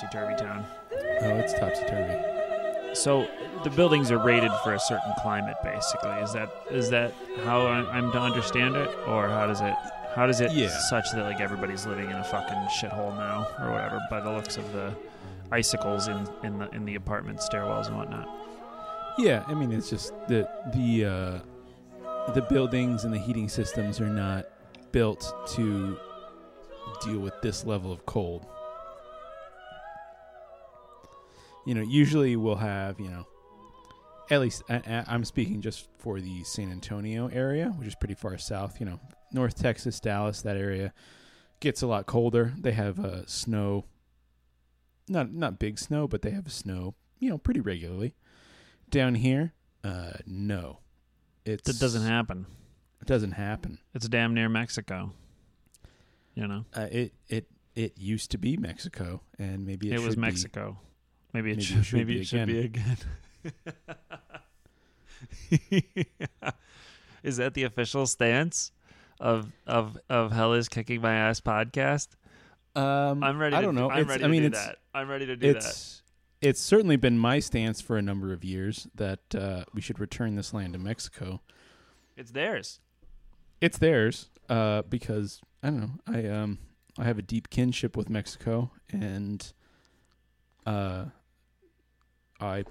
topsy turvy town. Oh, it's topsy turvy. So the buildings are rated for a certain climate, basically. Is that is that how I'm to understand it, or how does it how does it Yeah. such that like everybody's living in a fucking shithole now, or whatever, by the looks of the icicles in in the in the apartment stairwells and whatnot. Yeah, I mean it's just the the uh, the buildings and the heating systems are not built to deal with this level of cold. You know, usually we'll have you know, at least I, I'm speaking just for the San Antonio area, which is pretty far south. You know, North Texas, Dallas, that area gets a lot colder. They have uh, snow, not not big snow, but they have snow. You know, pretty regularly down here uh no it's That doesn't happen. it doesn't happen It's damn near Mexico. You know, uh, it it it used to be mexico and maybe it, it, was. Mexico. Maybe it Maybe it should. should maybe be it should be again. Is that the official stance of of of Hell is kicking my ass podcast? um I'm ready. i to don't do- know I'm it's ready i to mean it's that. I'm ready to do that. it's it's certainly been my stance for a number of years that uh we should return this land to mexico It's theirs. it's theirs uh because i don't know i um i have a deep kinship with mexico and uh i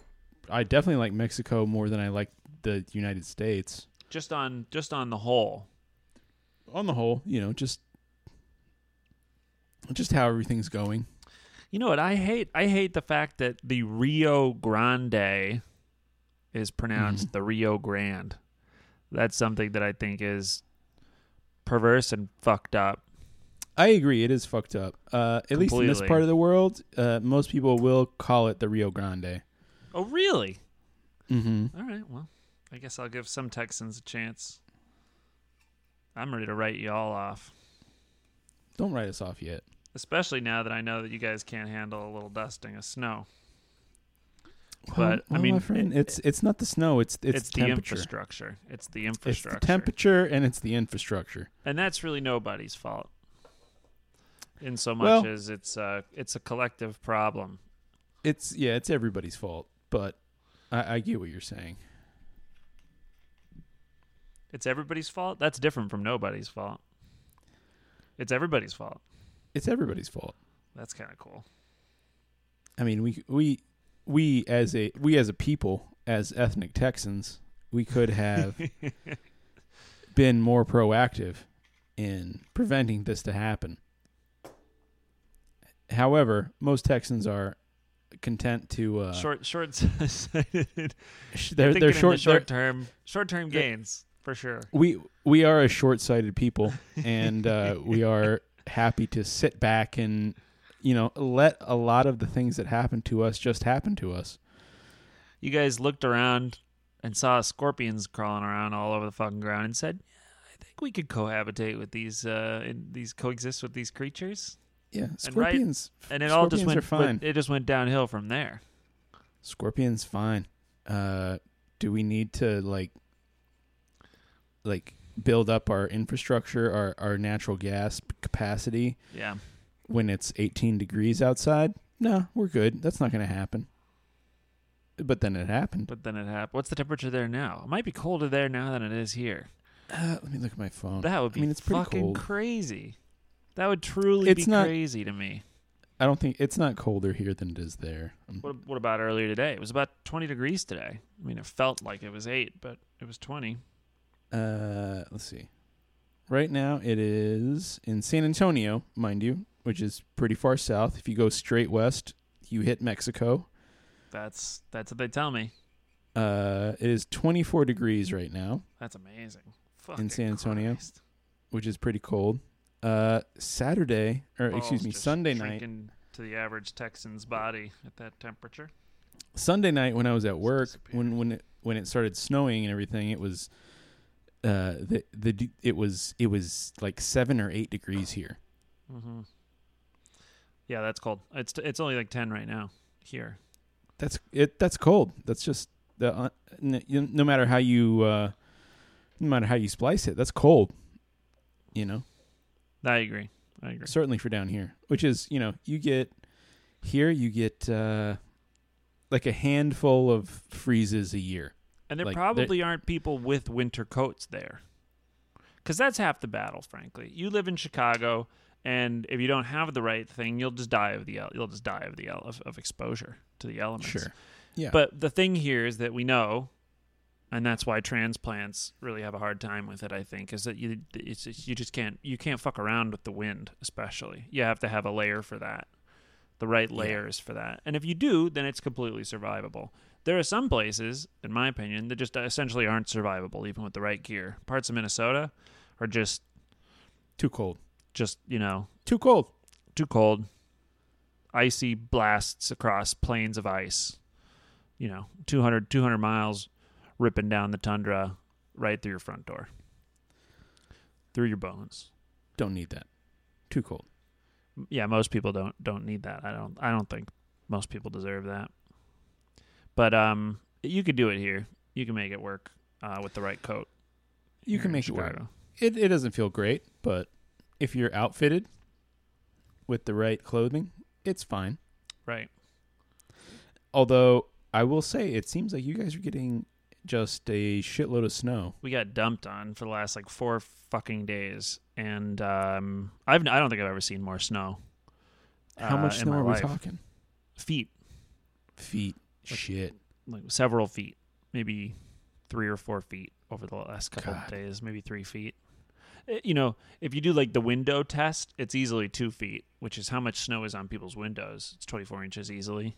i definitely like mexico more than i like the united states Just on just on the whole. on the whole you know just just how everything's going You know what I hate? I hate the fact that the Rio Grande is pronounced Mhm. the Rio Grande. That's something that I think is perverse and fucked up. i agree it is fucked up uh at least in this part of the world uh most people will call it the rio grande Oh, really? mm-hmm All right. Well, I guess I'll give some Texans a chance. I'm ready to write you all off, don't write us off yet especially now that I know that you guys can't handle a little dusting of snow. Well- But, I mean, my friend, it- it's it's not the snow. It's it's, It's, the infrastructure. It's the It's infrastructure. the temperature and it's the infrastructure. and that's really nobody's fault. In so much Well- as it's uh it's a collective problem. It's yeah, it's everybody's fault. But I, I get what you're saying. It's everybody's fault. That's different from nobody's fault. It's everybody's fault. It's everybody's fault. That's kind of cool. I mean, we we we as a we as a people, as ethnic Texans, we could have been more proactive in preventing this to happen. However, most Texans are content to uh, short short sighted. They're, they're short. they're- short term short term gains for sure. we we are a short-sighted people and uh, we are happy to sit back and you know let a lot of the things that happen to us just happen to us You guys looked around and saw scorpions crawling around all over the fucking ground and said, "I think we could cohabitate with these uh in, these coexist with these creatures." Yeah, scorpions. and it all just Scorpions went are fine. It just went downhill from there. Scorpions fine. Uh, do we need to like, like build up our infrastructure, our our natural gas capacity Yeah, when it's 18 degrees outside? No, we're good. That's not going to happen. But then it happened. but then it happened. What's the temperature there now? It might be colder there now than it is here. Uh, let me look at my phone. That would I be mean, it's pretty fucking cold. crazy. That would truly It's be not- crazy to me. I don't think it's not colder here than it is there. Um, What, what about earlier today? It was about 20 degrees today. I mean, it felt like it was 8, but it was 20. Uh, let's see. Right now it is in San Antonio, mind you, which is pretty far south. If you go straight west, you hit Mexico. That's that's what they tell me. Uh, it is 24 degrees right now, That's amazing. Fucking in San Antonio? Christ. which is pretty cold. Uh, Saturday, or excuse me, Sunday night. To the average Texan's body at that temperature. Sunday night when I was at work, when when it when it started snowing and everything, it was uh the the it was it was like seven or eight degrees here. hmm Yeah, that's cold. It's it's only like 10 right now here. That's it. That's cold. That's just the uh, n- no matter how you uh, no matter how you splice it, that's cold. You know, I agree. I agree. certainly for down here, which is you know you get here you get uh, like a handful of freezes a year. And there Like, probably aren't people with winter coats there. Because that's half the battle, frankly. You live in Chicago, and if you don't have the right thing, you'll just die of the you'll just die of the of, of exposure to the elements. Sure. Yeah. But the thing here is that we know, and that's why transplants really have a hard time with it. I think is that you it's, you just can't you can't fuck around with the wind, especially. You have to have a layer for that, the right Yeah. layers for that. And if you do, then it's completely survivable. There are some places, in my opinion, that just essentially aren't survivable, even with the right gear. Parts of Minnesota are just too cold. just you know Too cold. too cold, icy blasts across plains of ice. You know, 200, 200 miles ripping down the tundra right through your front door, through your bones. Don't need that. Too cold. Yeah, most people don't don't need that. I don't. I don't think most people deserve that. But um, you could do it here. You can make it work uh, with the right coat. You can make it work. It it doesn't feel great, but if you're outfitted with the right clothing, it's fine. Right. Although I will say, it seems like you guys are getting just a shitload of snow. we got dumped on for the last like four fucking days, and um, I've I don't think I've ever seen more snow. How uh, much snow are we life. talking? Feet, Feet. Like- Shit. like several feet, maybe three or four feet over the last couple of days, maybe three feet. Uh, You know, if you do like the window test, it's easily two feet, which is how much snow is on people's windows. It's 24 inches easily.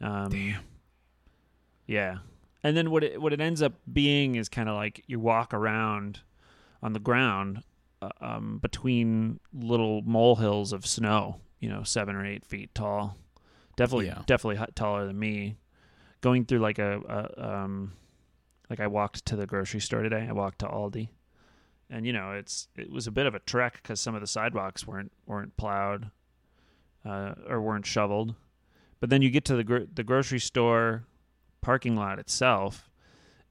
Um, Damn. Yeah, and then what it what it ends up being is kind of like you walk around on the ground uh, um, between little molehills of snow. You know, seven or eight feet tall. Definitely, Yeah. definitely taller than me. Going through like a, a um, like I walked to the grocery store today. I walked to Aldi, and you know it's it was a bit of a trek because some of the sidewalks weren't weren't plowed uh, or weren't shoveled. But then you get to the gro- the grocery store parking lot itself,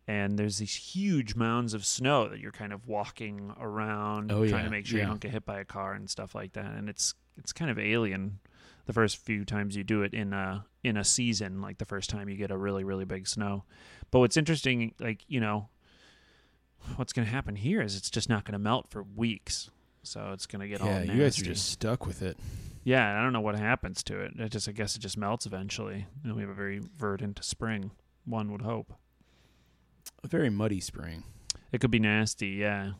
and there's these huge mounds of snow that you're kind of walking around, Oh, trying yeah, to make sure yeah. you don't get hit by a car and stuff like that. And it's it's kind of alien the first few times you do it in a in a season, like the first time you get a really really big snow. But what's interesting, like you know, what's going to happen here is it's just not going to melt for weeks. So it's going to get all Yeah, you guys are just stuck with it. Yeah, I don't know what happens to it. It just, I guess, it just melts eventually. and we have a very verdant spring. One would hope A very muddy spring. it could be nasty. Yeah,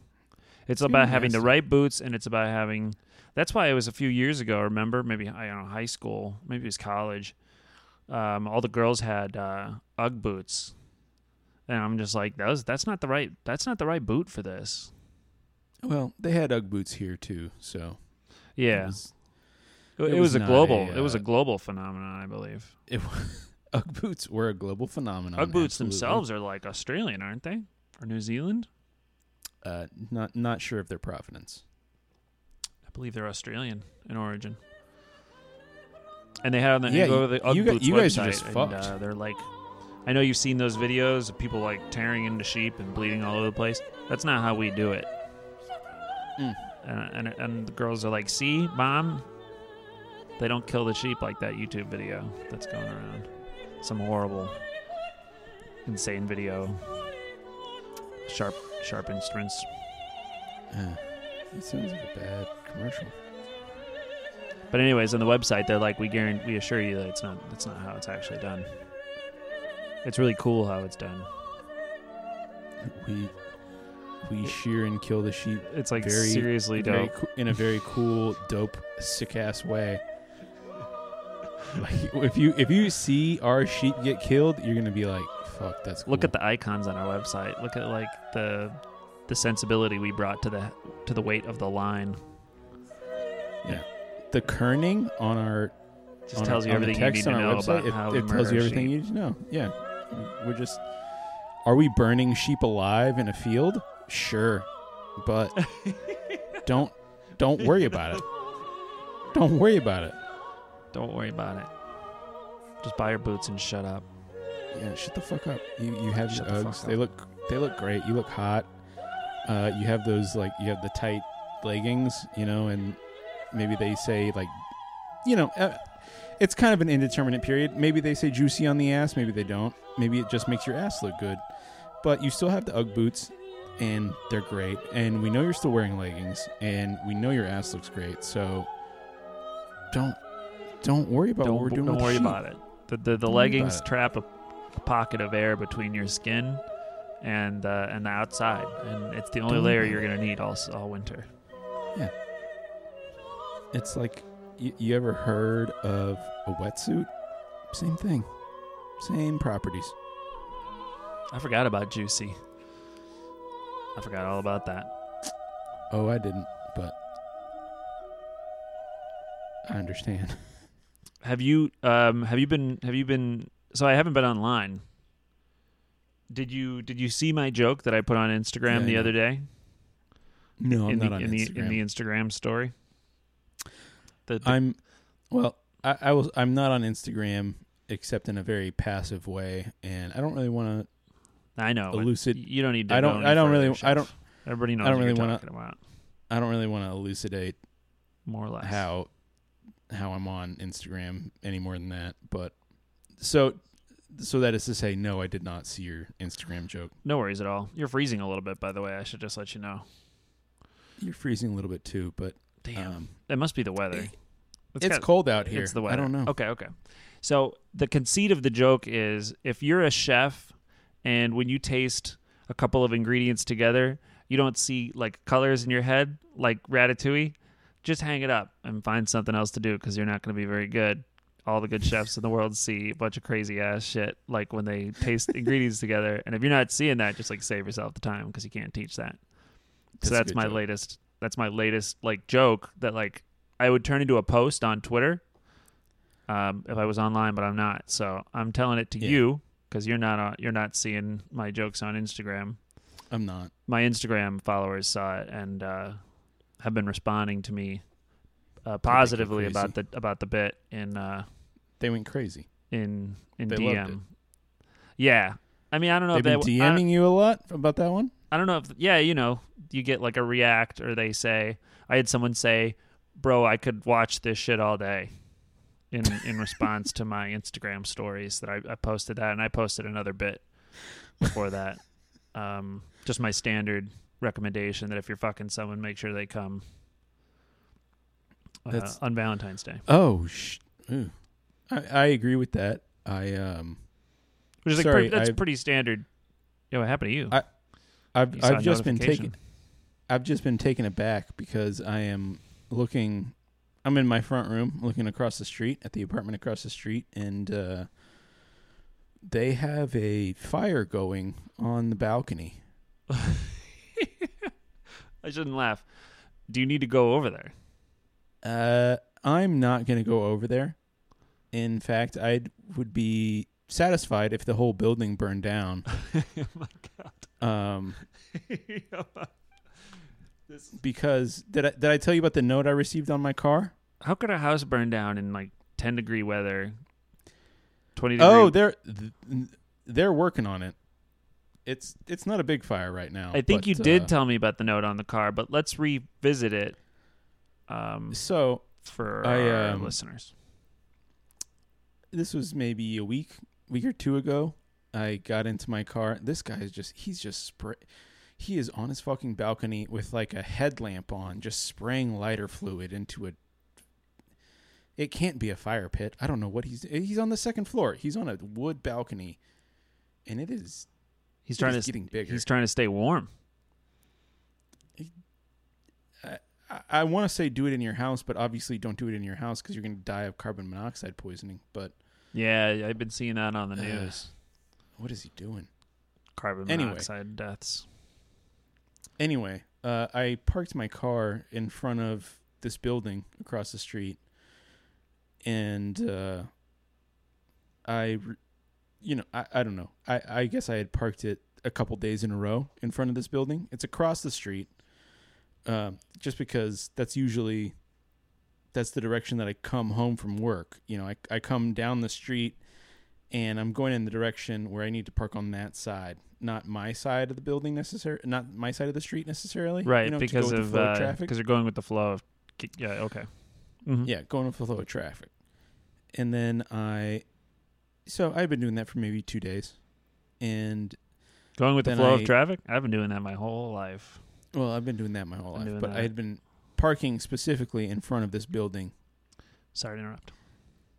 it's gonna about having the right boots, and it's about having. That's why it was a few years ago. Remember, maybe I don't know, high school, maybe it was college. Um, all the girls had uh, UGG boots, and I'm just like, those. That's not the right. That's not the right boot for this. Well, they had UGG boots here too, so it Yeah, was, it, it it was was a global. a, it was a uh, global phenomenon, I believe. it UGG boots were a global phenomenon. UGG boots absolutely. themselves are like Australian, aren't they? Or New Zealand? Uh, not not sure of their provenance. I believe they're Australian in origin. and they had on the Yeah, you the Ugg you Boots you guys are just and, fucked. uh, they're like, I know you've seen those videos of people like tearing into sheep and bleeding all over the place. That's not how we do it. Mm. And, and and the girls are like, see, mom, they don't kill the sheep like that YouTube video that's going around. Some horrible, insane video. Sharp, sharp instruments. Uh, it sounds like a bad commercial. But anyways, on the website, they're like, we guarantee, we assure you that it's not, that's not how it's actually done. It's really cool how it's done. We we shear and kill the sheep It's like Very- seriously very dope. coo- in a very cool, dope, sick ass way. If you if you see our sheep get killed, you're gonna be like, "Fuck, that's cool." Look at the icons on our website. Look at like the the sensibility we brought to the to the weight of the line. Yeah, the kerning on our Just on tells our, you everything you need to know website, about it, how it tells you everything sheep. you need to know. Yeah, we're just. Are we burning sheep alive in a field? Sure, but don't don't worry about it. Don't worry about it. Don't worry about it. Just buy your boots and shut up. Yeah, shut the fuck up. You you have Shut your the Uggs. They up. look they look great. You look hot. Uh, you have those like you have the tight leggings, you know, and maybe they say like, you know, uh, it's kind of an indeterminate period. Maybe they say juicy on the ass. Maybe they don't. Maybe it just makes your ass look good. But you still have the UGG boots, and they're great. And we know you're still wearing leggings, and we know your ass looks great. So don't don't worry about don't what we're doing. don't with worry sheep. about it. The the, the Don't worry about leggings trap a, a pocket of air between your skin and uh, and the outside, and it's the only Don't layer you're gonna need all all winter. Yeah. It's like you, you ever heard of a wetsuit? Same thing. Same properties. I forgot about Juicy. I forgot all about that. Oh, I didn't, but I understand. Have you um have you been have you been so I haven't been online. Did you did you see my joke that I put on Instagram Yeah, the I other day? No, I'm in not the on in the Instagram. in the Instagram story. The, the- I'm well. I, I was. I'm not on Instagram except in a very passive way, and I don't really want to. I know. elucid- You don't need to I don't- I don't really- I don't- Everybody knows I don't really about. to. I don't really want to elucidate More or less. how how I'm on Instagram any more than that. But so so that is to say, no, I did not see your Instagram joke. No worries at all. You're freezing a little bit, by the way. I should just let you know. You're freezing a little bit too, but Damn. um, it must be the weather. it's, got- cold out here. It's the weather. I don't know. Okay, okay. So the conceit of the joke is if you're a chef and when you taste a couple of ingredients together, you don't see like colors in your head like ratatouille, just hang it up and find something else to do because you're not going to be very good. All the good chefs in the world see a bunch of crazy ass shit like when they taste ingredients together. And if you're not seeing that, just like save yourself the time because you can't teach that. That's so that's my joke. latest. That's my latest like joke that like I would turn into a post on Twitter um, if I was online, but I'm not. So I'm telling it to Yeah. you because you're not on, you're not seeing my jokes on Instagram. I'm not. My Instagram followers saw it and uh, have been responding to me uh, positively about the about the bit in uh, They went crazy. in in They DM. Yeah, I mean I don't know They've if been they, don't- DMing you a lot about that one. I don't know if yeah, you know, you get like a react or they say I had someone say, "Bro, I could watch this shit all day." In in response to my Instagram stories that I, I posted that and I posted another bit before that. Um, just my standard recommendation that if you're fucking someone, make sure they come uh, on Valentine's Day, Oh, sh- I, I agree with that. I um, which is like pretty, that's I've- pretty standard. Yo, what happened to you? I- I've saw a I've just been taken. I've just been taken aback because I am looking. I'm in my front room, looking across the street at the apartment across the street, and uh, they have a fire going on the balcony. I shouldn't laugh. Do you need to go over there? Uh, I'm not going to go over there. In fact, I would be satisfied if the whole building burned down. oh my god. Um, This- because did I did I tell you about the note I received on my car? How could a house burn down in like ten degree weather. Twenty degree. Oh, they're th- they're working on it. It's it's not a big fire right now. I think but, you did uh, tell me about the note on the car, but let's revisit it um, so for I, our um, listeners. this was maybe a week week or two ago. I got into my car. This guy is just he's just spray. He is on his fucking balcony with like a headlamp on, just spraying lighter fluid into a. It can't be a fire pit. I don't know what he's. He's on the second floor. He's on a wood balcony, and it is. He's trying is to getting bigger. he's trying to stay warm. I, I want to say do it in your house, but obviously don't do it in your house because you're going to die of carbon monoxide poisoning. But Yeah, I've been seeing that on the Ugh. news. what is he doing? Carbon Anyway. monoxide deaths. Anyway, uh, I parked my car in front of this building across the street, and uh, I, re- you know, I, I don't know. I, I guess I had parked it a couple days in a row in front of this building. It's across the street, uh, just because that's usually that's the direction that I come home from work. You know, I I come down the street, and I'm going in the direction where I need to park on that side, not my side of the building necessarily, not my side of the street necessarily. Right, you know, because of flow uh, traffic. because you're going with the flow of yeah, okay. Mhm. Yeah, going with the flow of traffic. And then I, so I've been doing that for maybe two days, and Going with the flow I- of traffic? I've been doing that my whole life. well, I've been doing that my whole life, but that. I had been parking specifically in front of this building Sorry to interrupt.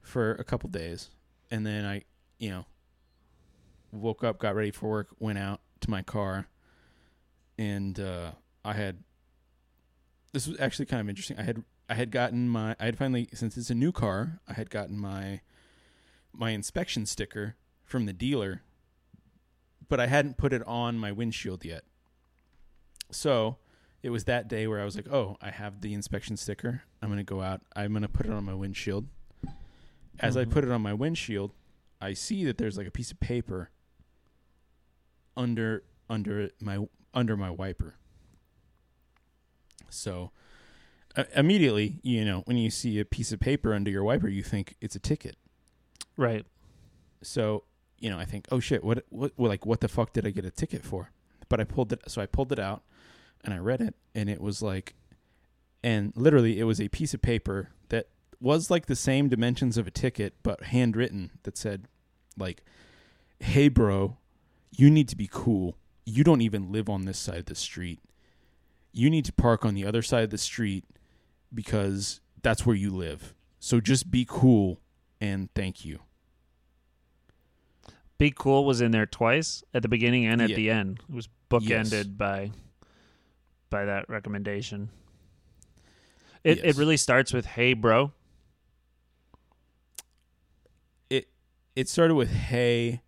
for a couple days, and then I, you know, woke up, got ready for work, went out to my car, and uh, I had. This was actually kind of interesting. I had I had gotten my I had finally since it's a new car, I had gotten my my inspection sticker from the dealer, but I hadn't put it on my windshield yet. So it was that day where I was like, "Oh, I have the inspection sticker. I'm gonna go out. I'm gonna put it on my windshield." As I Mhm. put it on my windshield, I see that there's like a piece of paper under under my under my wiper. So uh, immediately, you know, when you see a piece of paper under your wiper, you think it's a ticket. Right. So, you know, I think, oh shit, what, what, what, like, what the fuck did I get a ticket for? But I pulled it, so I pulled it out, and I read it, and it was like, and literally, it was a piece of paper that was like the same dimensions of a ticket, but handwritten that said, like, hey, bro, you need to be cool. You don't even live on this side of the street. You need to park on the other side of the street because that's where you live. So just be cool and thank you. Be cool was in there twice at the beginning and at Yeah. the end. It was bookended by by that recommendation. It it really starts with "Hey, bro." It it started with hey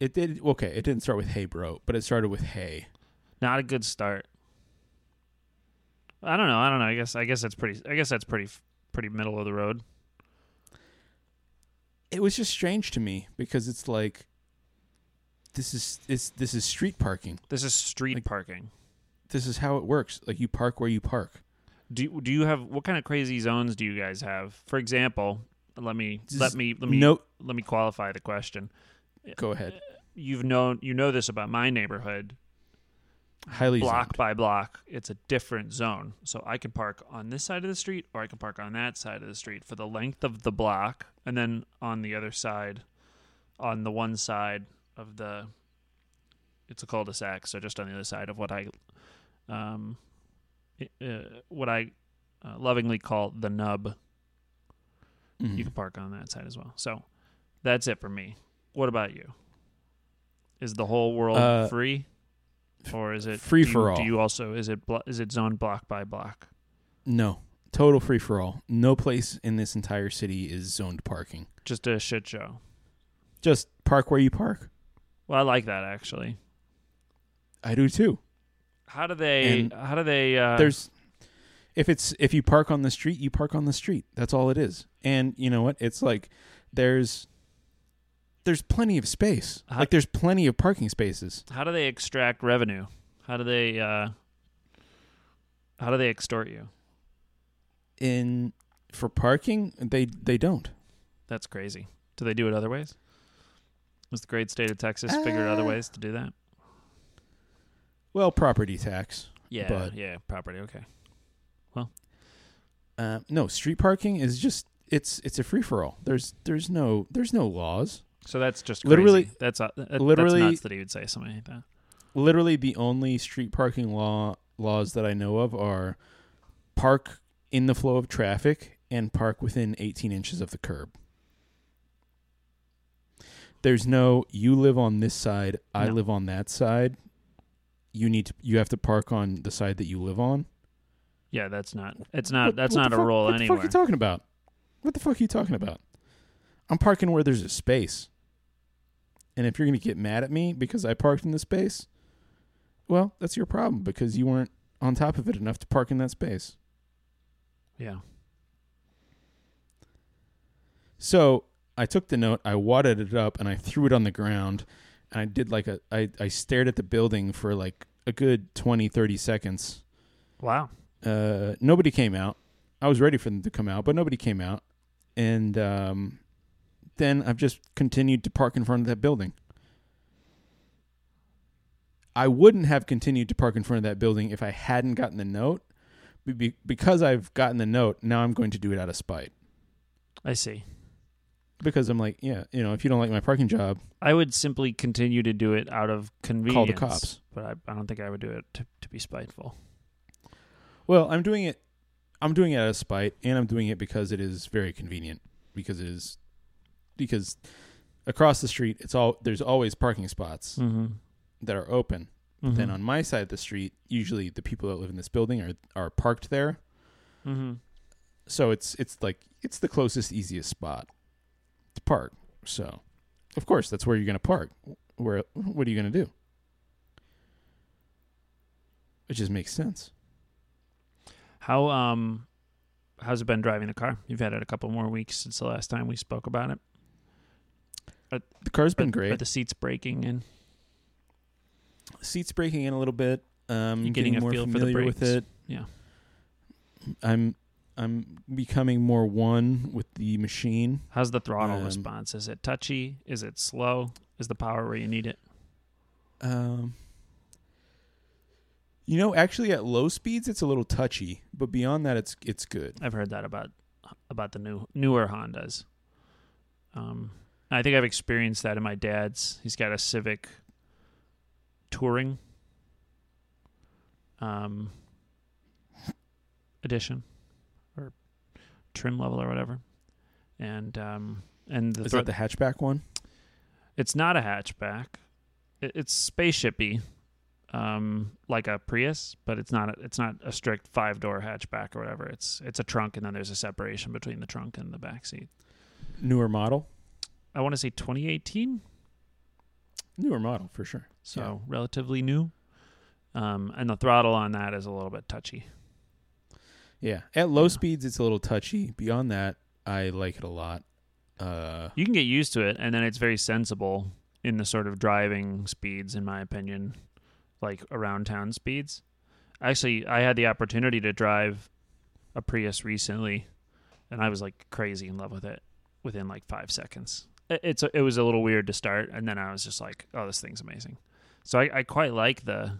it did okay it didn't start with hey bro but it started with hey Not a good start. I don't know. I don't know. I guess I guess that's pretty. I guess that's pretty pretty middle of the road. It was just strange to me because it's like this is it's, this is street parking This is street Like- parking. this is how it works like you park where you park Do you- do you have what kind of crazy zones do you guys have? For example, let me Just let me let me no let me qualify the question. go ahead You've known you know this about my neighborhood. Highly block zoned. by block, it's a different zone. So I can park on this side of the street or I can park on that side of the street for the length of the block. And then on the other side, on the one side of the, it's a cul-de-sac. So just on the other side of what I, um, uh, what I uh, lovingly call the nub, Mhm. you can park on that side as well. So that's it for me. What about you? Is the whole world Uh, free, or is it free for all. Do you also is it blo- is it zoned block by block? no total free for all no place in this entire city is zoned parking Just a shit show. just park where you park Well, I like that actually. i do too How do they? And how do they? Uh, there's if it's if you park on the street you park on the street that's all it is and you know what it's like there's there's plenty of space How- like there's plenty of parking spaces how do they extract revenue? How do they? Uh, how do they extort you? in For parking, they they don't. That's crazy. Do they do it other ways? Has the great state of Texas figured other Uh, ways to do that? Well, property tax. Yeah, but- yeah, property. Okay. Well, uh, no, street parking is just it's it's a free for all. There's there's no there's no laws. So that's just Literally- That's uh, that, literally- that's nuts that he would say something like that. Literally, the only street parking law laws that I know of are park in the flow of traffic and park within 18 inches of the curb. There's no you live on this side, I No. live on that side. You need to you have to park on the side that you live on. Yeah, that's not. It's not. What- that's what not a fuck- rule what anywhere. What the fuck are you talking about? What the fuck are you talking about? I'm parking where there's a space. And if you're going to get mad at me because I parked in the space, well, that's your problem because you weren't on top of it enough to park in that space. yeah. So I took the note, I wadded it up, and I threw it on the ground. And I did like a, I, I stared at the building for like a good 20, 30 seconds. Wow. uh, nobody came out. I was ready for them to come out, but nobody came out. And um, then I've just continued to park in front of that building. I wouldn't have continued to park in front of that building if I hadn't gotten the note. Be- be- because I've gotten the note, now I'm going to do it out of spite. I see. Because I'm like, yeah, you know, if you don't like my parking job, I would simply continue to do it out of convenience. Call the cops. But I, I don't think I would do it to, to be spiteful. well, I'm doing it. I'm doing it out of spite, and I'm doing it because it is very convenient. Because it is, because across the street, it's all there's always parking spots Mm-hmm. that are open. but Then on my side of the street, usually the people that live in this building are are parked there. Mm-hmm. So it's it's like it's the closest, easiest spot to park. So, of course, that's where you're going to park. Where what are you going to do? It just makes sense. How um, how's it been driving the car? You've had it a couple more weeks since the last time we spoke about it. The car's been Are- great. Are the seats breaking in? seats breaking in a little bit. Um, You getting a more feel for the familiar with it. Yeah. I'm I'm becoming more one with the machine. How's the throttle Um, response? Is it touchy? Is it slow? Is the power where you need it? Um, you know, actually, at low speeds, it's a little touchy, but beyond that, it's it's good. I've heard that about about the new newer Hondas. Um, I think I've experienced that in my dad's. He's got a Civic Touring um, edition or trim level or whatever, and um, and the Is thro- that the hatchback one? it's not a hatchback. It, it's spaceshipy, um, like a Prius, but it's not. A, it's not a strict five door hatchback or whatever. It's it's a trunk, and then there's a separation between the trunk and the back seat. Newer model. I want to say 2018, Newer model for sure. so relatively new. Um, and the throttle on that is a little bit touchy. Yeah, at low Yeah. speeds, it's a little touchy. Beyond that, I like it a lot. Uh, You can get used to it, and then it's very sensible in the sort of driving speeds, in my opinion, like around town speeds. Actually, I had the opportunity to drive a Prius recently, and I was like crazy in love with it within like five seconds. It, it's it was a little weird to start, and then I was just like, "Oh, this thing's amazing." So I, I quite like the.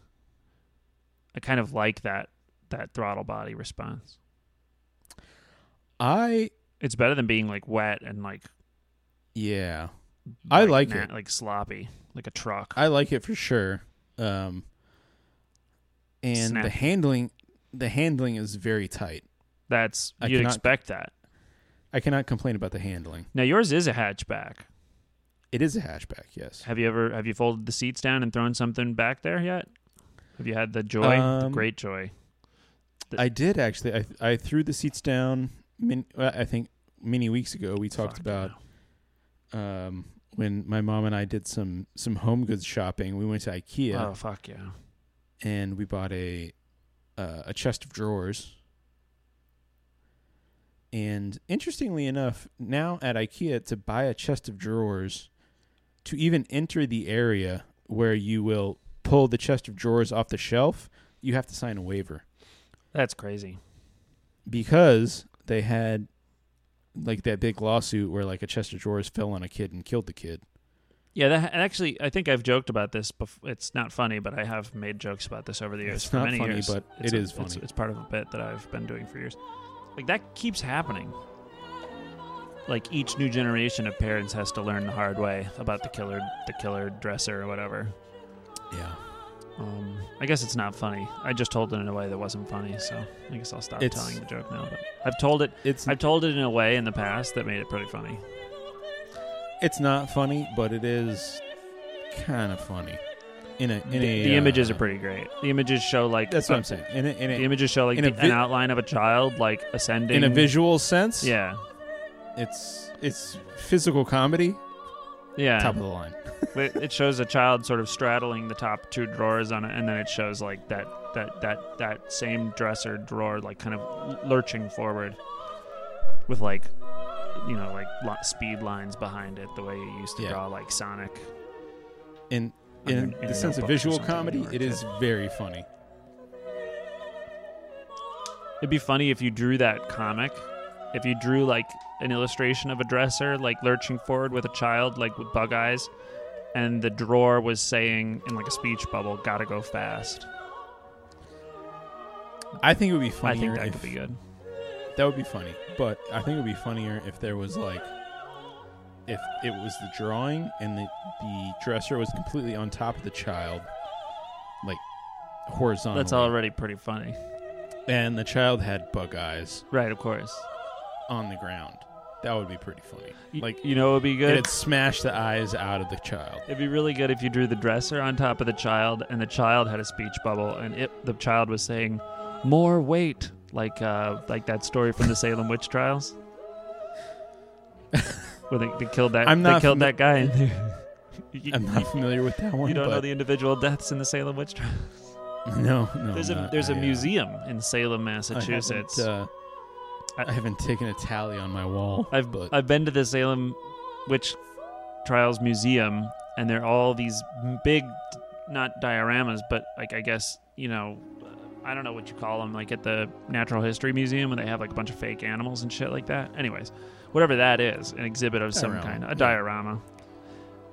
I kind of like that that throttle body response. I It's better than being like wet and like yeah, I like na- it. like sloppy, like a truck. I like it for sure. Um, and the handling, the handling is very tight. That's you'd cannot- expect that. I cannot complain about the handling. Now yours is a hatchback. It is a hatchback, yes. Have you ever have you folded the seats down and thrown something back there yet? Have you had the joy, the Um, great joy? I did actually. I I threw the seats down. Min, I think many weeks ago we talked Fuck about yeah. um, when my mom and I did some some home goods shopping. We went to IKEA Oh fuck yeah! and we bought a uh, a chest of drawers. And interestingly enough, now at IKEA to buy a chest of drawers, to even enter the area where you will pull the chest of drawers off the shelf, you have to sign a waiver That's crazy. because they had like that big lawsuit where like a chest of drawers fell on a kid and killed the kid. Yeah, that actually, I think I've joked about this. Bef- it's not funny, but I have made jokes about this over the years. It's for not many funny, years. but it's it a- is it's- funny. It's, part of a bit that I've been doing for years. Like that keeps happening. Like each new generation of parents has to learn the hard way about the killer, the killer dresser or whatever. Yeah. Um, I guess it's not funny. I just told it in a way that wasn't funny, so I guess I'll stop It's- telling the joke now. But I've told it. It's I've told it in a way in the past that made it pretty funny. it's not funny, but it is kind of funny. In a in the, a the images uh, are pretty great. The images show like That's what I'm saying. In a, in The images show like in the- vi- an outline of a child like ascending in a visual sense, Yeah, it's it's physical comedy, yeah. top of the line. it, it shows a child sort of straddling the top two drawers on it, and then it shows like that that that that same dresser drawer like kind of lurching forward with like you know like speed lines behind it, the way you used to Yeah. draw like Sonic. In On in in the sense of visual comedy, when you were it a is very funny. It'd be funny if you drew that comic. If you drew like an illustration of a dresser like lurching forward with a child like with bug eyes and the drawer was saying in like a speech bubble, "Gotta go fast." I think it would be I think that if, could be good. That would be funny, but I think it would be funnier if there was like, if it was the drawing and the the dresser was completely on top of the child, like horizontally. That's already pretty funny. And the child had bug eyes Right, of course. on the ground. That would be pretty funny. Y- Like you know, it would be good. it'd smash the eyes out of the child. It'd be really good if you drew the dresser on top of the child, and the child had a speech bubble, and it the child was saying, "More weight," like uh, like that story from the Salem witch trials, where they, they killed that I'm they killed fami- that guy. In there. You- I'm not familiar with that one. you don't know the individual deaths in the Salem witch trials. no, no. There's a not- there's a I, uh, museum in Salem, I Massachusetts. haven't, uh, I- I haven't taken a tally on my wall. I've but I've been to the Salem Witch Trials Museum, and there are all these big, not dioramas, but like I guess you know, I don't know what you call them, like at the Natural History Museum, when they have like a bunch of fake animals and shit like that. Anyways, whatever that is, an exhibit of some Diorama, kind, a yeah. diorama.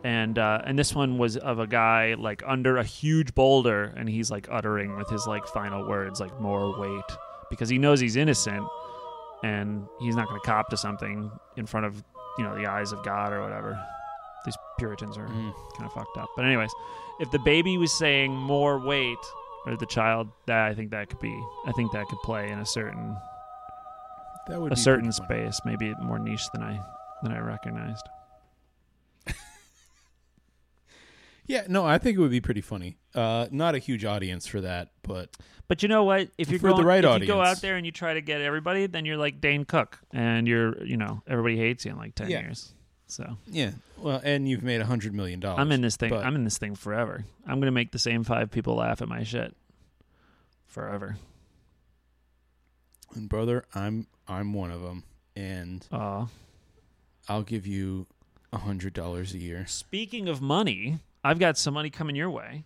And uh, and this one was of a guy like under a huge boulder, and he's like uttering with his like final words like more weight because he knows he's innocent, and he's not going to cop to something in front of you know the eyes of God or whatever. These Puritans are Mm. kind of fucked up. But anyways, if the baby was saying more weight or the child, that I think that could be. I think that could play in a certain that would a certain space, maybe more niche than I than I recognized. Yeah, no, I think it would be pretty funny. Uh, not a huge audience for that, but But you know what? If you're For the right if you go out there and you try to get everybody, then you're like Dane Cook, and you're you know everybody hates you in like ten Yeah. years. So yeah. Well, and you've made a hundred million dollars. I'm in this thing. I'm in this thing forever. I'm gonna make the same five people laugh at my shit forever. And brother, I'm I'm one of them, and Aw. I'll give you a hundred dollars a year. Speaking of money, I've got some money coming your way.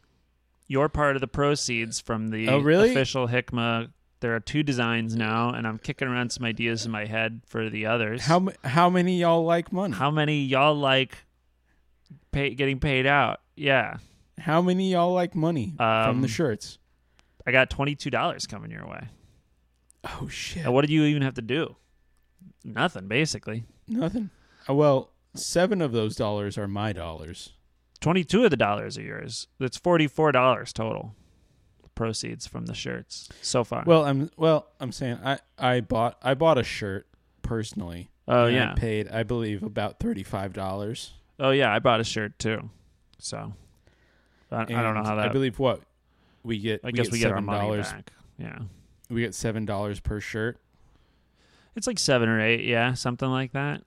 You're part of the proceeds from the Oh, really? official Hikma. There are two designs now, and I'm kicking around some ideas in my head for the others. How how many y'all like money? How many y'all like pay, getting paid out? Yeah, How many y'all like money from Um, the shirts? I got twenty two dollars coming your way. Oh shit! And what did you even have to do? Nothing, basically. Nothing. Uh, well, seven of those dollars are my dollars. Twenty two of the dollars are yours. That's forty four dollars total. Proceeds from the shirts so far. Well, I'm well. I'm saying I I bought I bought a shirt personally. oh and yeah, I paid I believe about thirty five dollars. oh yeah. I bought a shirt too. So I, I don't know how that. I believe what we get. I guess we get our seven money dollars. back. Yeah, We get seven dollars per shirt, it's like seven or eight. Yeah, something like that.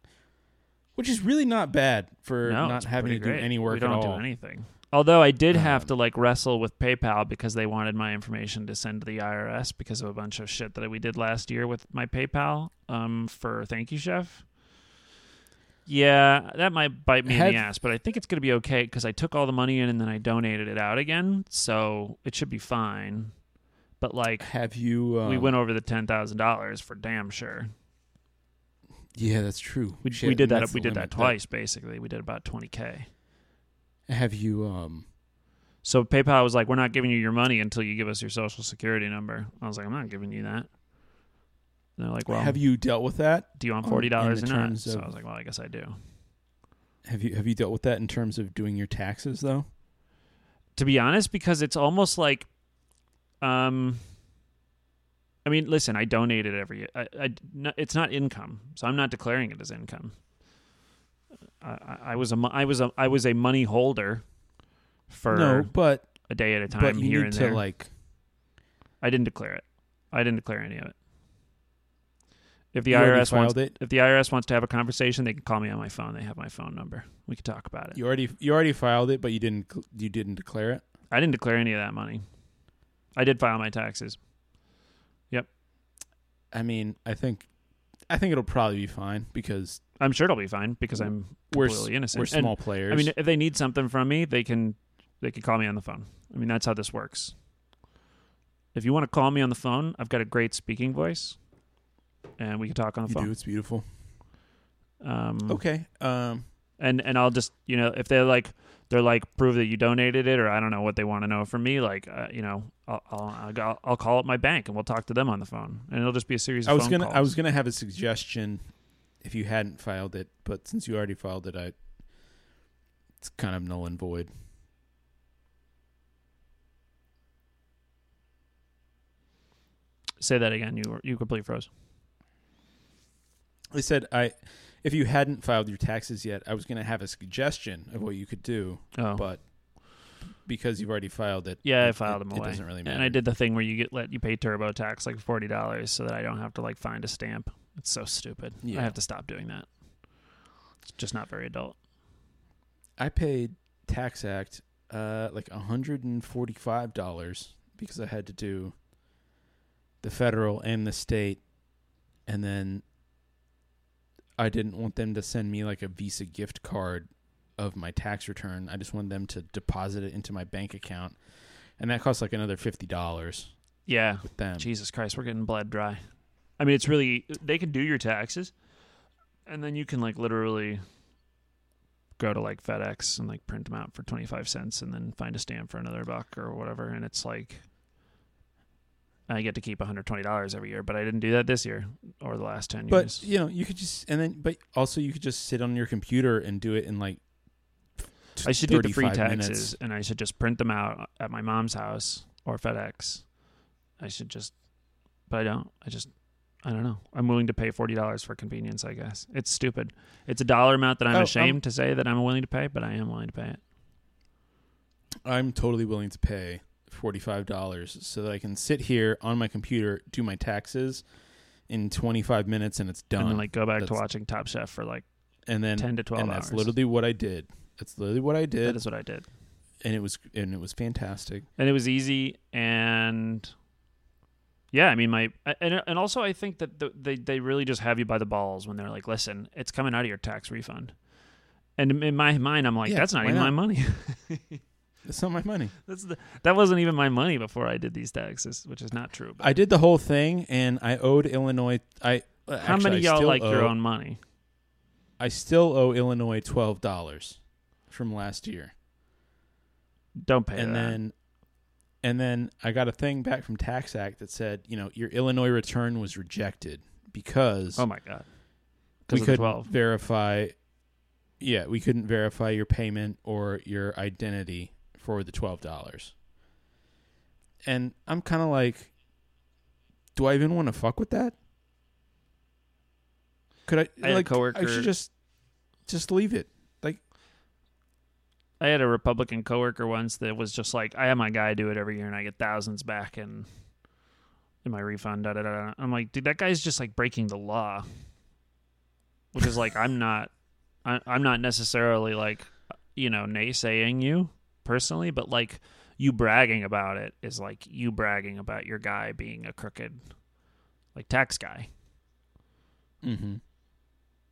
which is really not bad for no, not having to pretty do any work we don't at do all. anything. Although I did have Um, to like wrestle with PayPal because they wanted my information to send to the IRS because of a bunch of shit that we did last year with my PayPal um, for Thank You Chef. Yeah, that might bite me in the ass, but I think it's going to be okay because I took all the money in and then I donated it out again, so it should be fine. But like, Have you? Um, we went over the ten thousand dollars for damn sure. Yeah, that's true. We, Shit, we did that. We did that twice, basically. We did about 20k. Have you um So PayPal was like, "We're not giving you your money until you give us your social security number." I was like, "I'm not giving you that." And they're like, "Well, have you dealt with that? do you want forty dollars or not?" So I was like, "Well, I guess I do." Have you have you dealt with that in terms of doing your taxes though? To be honest, because it's almost like, um, I mean, listen, I donated every. I, I no, it's not income, so I'm not declaring it as income. I, I, I was a I was a I was a money holder for no, but a day at a time here and there. like I didn't declare it. I didn't declare any of it. If the you IRS wants it. if the IRS wants to have a conversation, they can call me on my phone. They have my phone number. We can talk about it. You already you already filed it, but you didn't you didn't declare it. I didn't declare any of that money. I did file my taxes. Yep. I mean, I think I think it'll probably be fine because I'm sure it'll be fine because I'm we're completely innocent. we're And, small players. I mean, if they need something from me, they can they can call me on the phone. I mean, that's how this works. If you want to call me on the phone, I've got a great speaking voice, and we can talk on the you phone. do. It's beautiful. Um, Okay. Um. and and I'll just you know if they're like they're like prove that you donated it or I don't know what they want to know from me like uh, you know I'll, I'll I'll call up my bank and we'll talk to them on the phone and it'll just be a series of I was gonna calls. I was gonna have a suggestion if you hadn't filed it, but since you already filed it, I it's kind of null and void. say that again you were, you completely froze I said I if you hadn't filed your taxes yet, I was gonna have a suggestion of what you could do, oh. but because you've already filed it, yeah it- I filed it, them It doesn't really matter. and I did the thing where you get let you pay TurboTax like forty dollars so that I don't have to like find a stamp. It's so stupid. Yeah. I have to stop doing that. It's just not very adult. I paid Tax Act uh like hundred and forty five dollars because I had to do the federal and the state and then I didn't want them to send me like a Visa gift card of my tax return. I just wanted them to deposit it into my bank account. And that cost like another fifty dollars yeah with them. Jesus Christ, we're getting bled dry. I mean, it's really they can do your taxes, and then you can like literally go to like FedEx and like print them out for twenty five cents, and then find a stamp for another buck or whatever, and it's like I get to keep one hundred twenty dollars every year, but I didn't do that this year or the last ten But years. you know, you could just and then but also you could just sit on your computer and do it in like t- I should do the free taxes, minutes. and I should just print them out at my mom's house or FedEx. I should just, but I don't. I just, I don't know. I'm willing to pay forty dollars for convenience. I guess it's stupid. It's a dollar amount that I'm Oh, um, ashamed to say that I'm willing to pay, but I am willing to pay it. I'm totally willing to pay forty-five dollars so that I can sit here on my computer, do my taxes in twenty-five minutes, and it's done. And then like go back to watching Top Chef for like and then ten to twelve and hours. that's literally what I did. That's literally what I did, that is what I did, and it was and it was fantastic. and it was easy and. Yeah, I mean, my and and also I think that the, they they really just have you by the balls when they're like, "Listen, it's coming out of your tax refund," and in my mind, I'm like, Yeah, "That's not even my money." It's not my money. That's the, that wasn't even my money before I did these taxes, which is not true. But I did the whole thing, and I owed Illinois. I uh, how actually, many I of y'all still like your owe- own money? I still owe Illinois twelve dollars from last year, Don't pay and that. then and then I got a thing back from Tax Act that said, you know, your Illinois return was rejected because oh my god, we because of couldn't twelve. verify. Yeah, we couldn't verify your payment or your identity for the twelve dollars. And I'm kind of like, do I even want to fuck with that? Could I? I had a like, I should just, just leave it. Like, I had a Republican coworker once that was just like, I have my guy do it every year, and I get thousands back in in my refund. Da, da, da, da. I'm like, dude, that guy's just like breaking the law, which is like, I'm not, I, I'm not necessarily like, you know, naysaying you personally, but like you bragging about it is like you bragging about your guy being a crooked, like tax guy. Mm-hmm.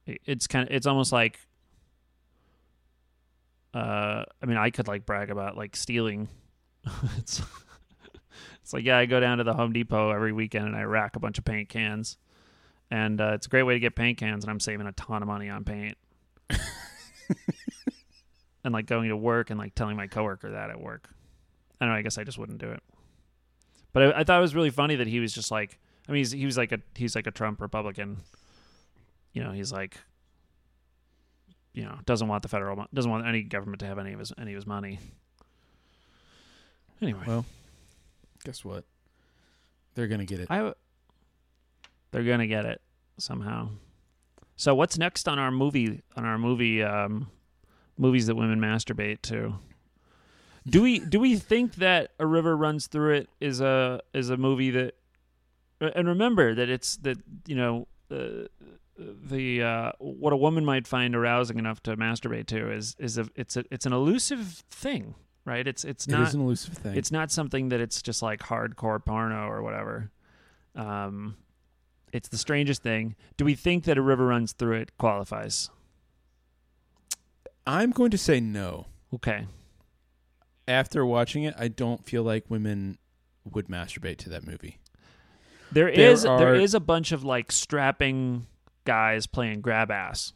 it- it's kind of it's almost like uh i mean i could like brag about like stealing it's it's like yeah i go down to the home depot every weekend and i rack a bunch of paint cans and uh, it's a great way to get paint cans, and I'm saving a ton of money on paint. and like going to work and like telling my coworker that at work. I don't know. I guess I just wouldn't do it. But I, I thought it was really funny that he was just like, I mean, he's, he was like a he's like a Trump Republican. You know, he's like, you know, doesn't want the federal doesn't want any government to have any of his any of his money. Anyway, Well, guess what? They're gonna get it. I they're gonna get it somehow. So what's next on our movie on our movie um, movies that women masturbate to? Do we do we think that a river runs through it is a is a movie that and remember that it's that you know uh, the uh, what a woman might find arousing enough to masturbate to is is a it's a it's an elusive thing right it's it's not is an elusive thing. it's not something that it's just like hardcore porno or whatever. Um, it's the strangest thing. Do we think that a river runs through it qualifies? I'm going to say no. Okay. After watching it, I don't feel like women would masturbate to that movie. There There is there are- is a bunch of like strapping guys playing grab ass.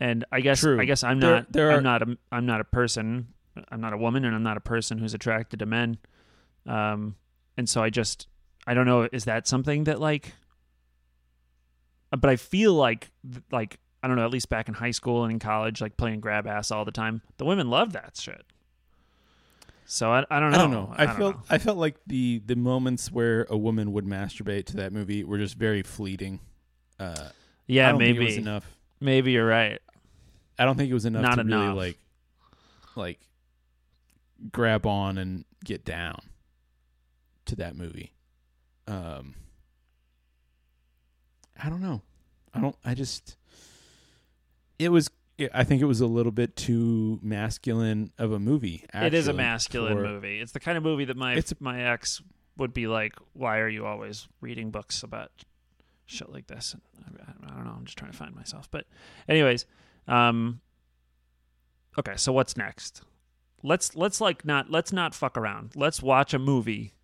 And I guess True. I guess I'm There- not there are- I'm not a I'm not a person. I'm not a woman and I'm not a person who's attracted to men. Um and so I just I don't know is that something that like but I feel like like I don't know at least back in high school and in college like playing grab ass all the time. The women love that shit. So I, I don't know. I don't know. I, don't felt know. I felt like the the moments where a woman would masturbate to that movie were just very fleeting. Uh, I Yeah, think it was maybe enough. maybe you're right. I don't think it was enough Not to enough. really like like grab on and get down to that movie. Um I don't know. I don't I just it was I think it was a little bit too masculine of a movie. it is a masculine for- movie. It's the kind of movie that my It's- my ex would be like, "Why are you always reading books about shit like this?" And I, I don't know. I'm just trying to find myself. But, anyways, um, okay. So what's next? Let's let's like not let's not fuck around. Let's watch a movie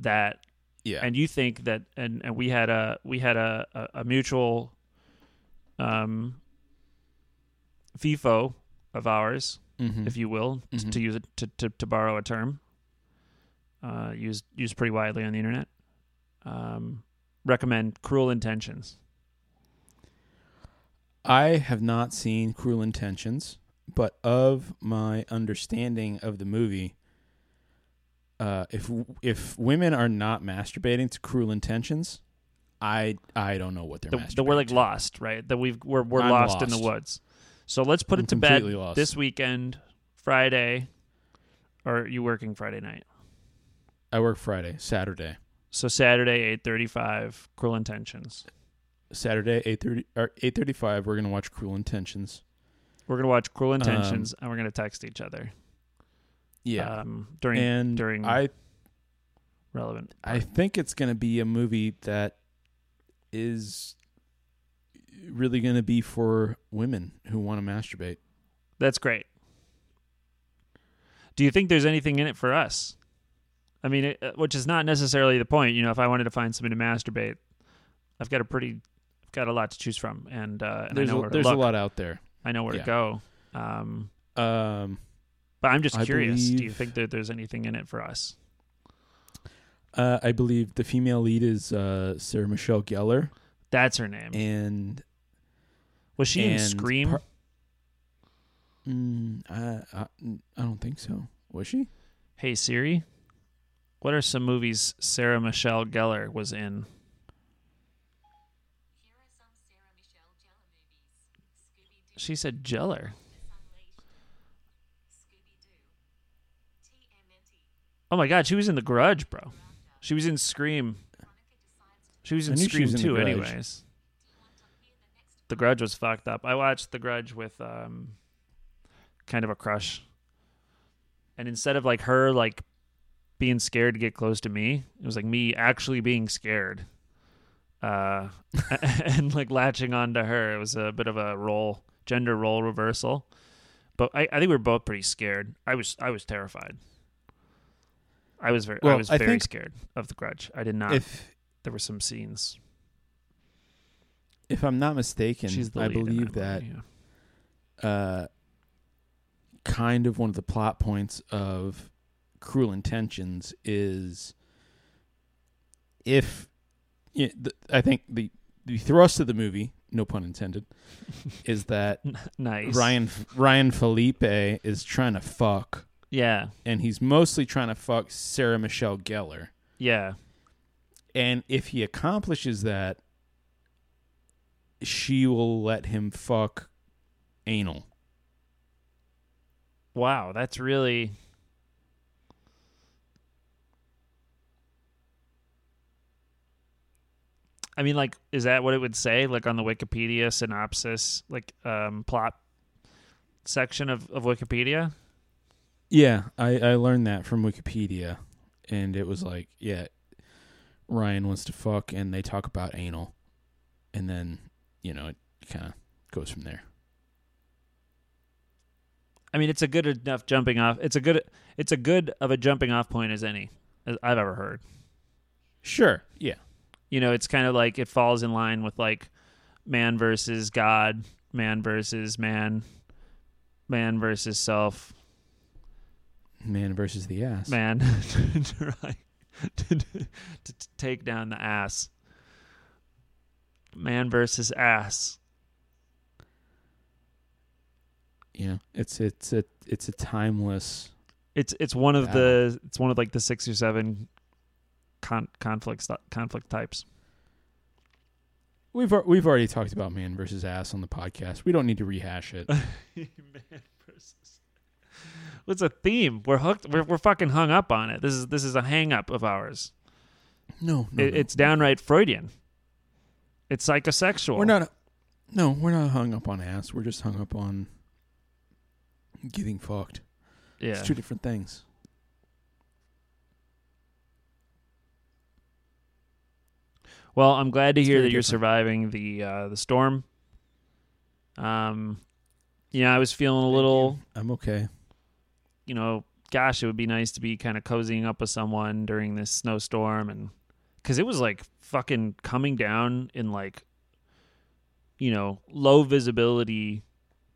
that Yeah. and you think that and, and we had a we had a, a, a mutual um FIFO of ours Mhm. if you will, Mhm. to use it to, to, to borrow a term, uh, used used pretty widely on the internet. Um, recommend Cruel Intentions. I have not seen Cruel Intentions, but of my understanding of the movie, uh, if if women are not masturbating to Cruel Intentions, I I don't know what they're masturbating. that we're like to. lost, right? That we've we're we're I'm lost, in the woods. So let's put I'm it to bed lost. this weekend, Friday, or are you working Friday night? I work Friday, Saturday, So Saturday, eight thirty-five. Cruel Intentions. Saturday eight thirty or eight thirty five. We're gonna watch Cruel Intentions. We're gonna watch Um, Cruel Intentions, and we're gonna text each other. Yeah, Um, during and during I relevant. I think it's going to be a movie that is really going to be for women who want to masturbate. That's great. Do you think there's anything in it for us? I mean, it, uh, which is not necessarily the point. You know, if I wanted to find something to masturbate, I've got a pretty, I've got a lot to choose from, and, uh, and there's I know a, where to there's a lot out there. I know where yeah. to go. Um, Um, but I'm just curious. Do you think that there's anything in it for us? uh, I believe the female lead is uh, Sarah Michelle Gellar, That's her name. and Was she in Scream? par- mm, I, I I don't think so. Was she? hey Siri, what are some movies Sarah Michelle Gellar was in? Here are some Sarah Michelle Gellar movies. Scooby-Doo, She said Gellar. Unleashed, Scooby-Doo, TMNT, Oh my God, she was in The Grudge, bro. She was in Scream. Veronica decides to She was in I she Scream was in The too, Grudge. anyways. Want to hear the Grudge was fucked up. I watched The Grudge with um, kind of a crush, and instead of like her like being scared to get close to me, it was like me actually being scared, uh, and like latching onto her. It was a bit of a role gender role reversal, but I, I think we were both pretty scared. I was I was terrified. I was very well, I was I very scared of The Grudge. I did not. If there were some scenes. If I'm not mistaken, I believe that, yeah. uh, kind of one of the plot points of Cruel Intentions is if yeah, the, I think the the thrust of the movie, no pun intended, is that nice. Ryan Ryan Phillippe is trying to fuck, Yeah. and he's mostly trying to fuck Sarah Michelle Gellar. Yeah. And if he accomplishes that, she will let him fuck anal. Wow, that's really I mean like is that what it would say like on the Wikipedia synopsis like um plot section of of Wikipedia? Yeah, I, I learned that from Wikipedia, and it was like, yeah, Ryan wants to fuck, and they talk about anal, and then you know it kind of goes from there. I mean it's a good enough jumping off. It's a good it's a good of a jumping off point as any as I've ever heard. Sure, yeah, you know it's kind of like it falls in line with like man versus god man versus man man versus self man versus the ass. man to, try- to, to, to take down the ass man versus ass Yeah, it's it's a it's a timeless. it's it's one of the it's one of like the six or seven con- conflicts conflict types We've we've already talked about man versus ass on the podcast. We don't need to rehash it. man versus what's a theme we're hooked we're, we're fucking hung up on it this is this is a hang up of ours No, no, it, no. it's downright freudian it's psychosexual we're not. No, we're not hung up on ass. We're just hung up on getting fucked. yeah It's two different things. well i'm glad to It's hear that you're surviving the uh the storm um yeah i was feeling a little I'm okay. you know, gosh, it would be nice to be kind of cozying up with someone during this snowstorm and cuz it was like fucking coming down in like you know, low visibility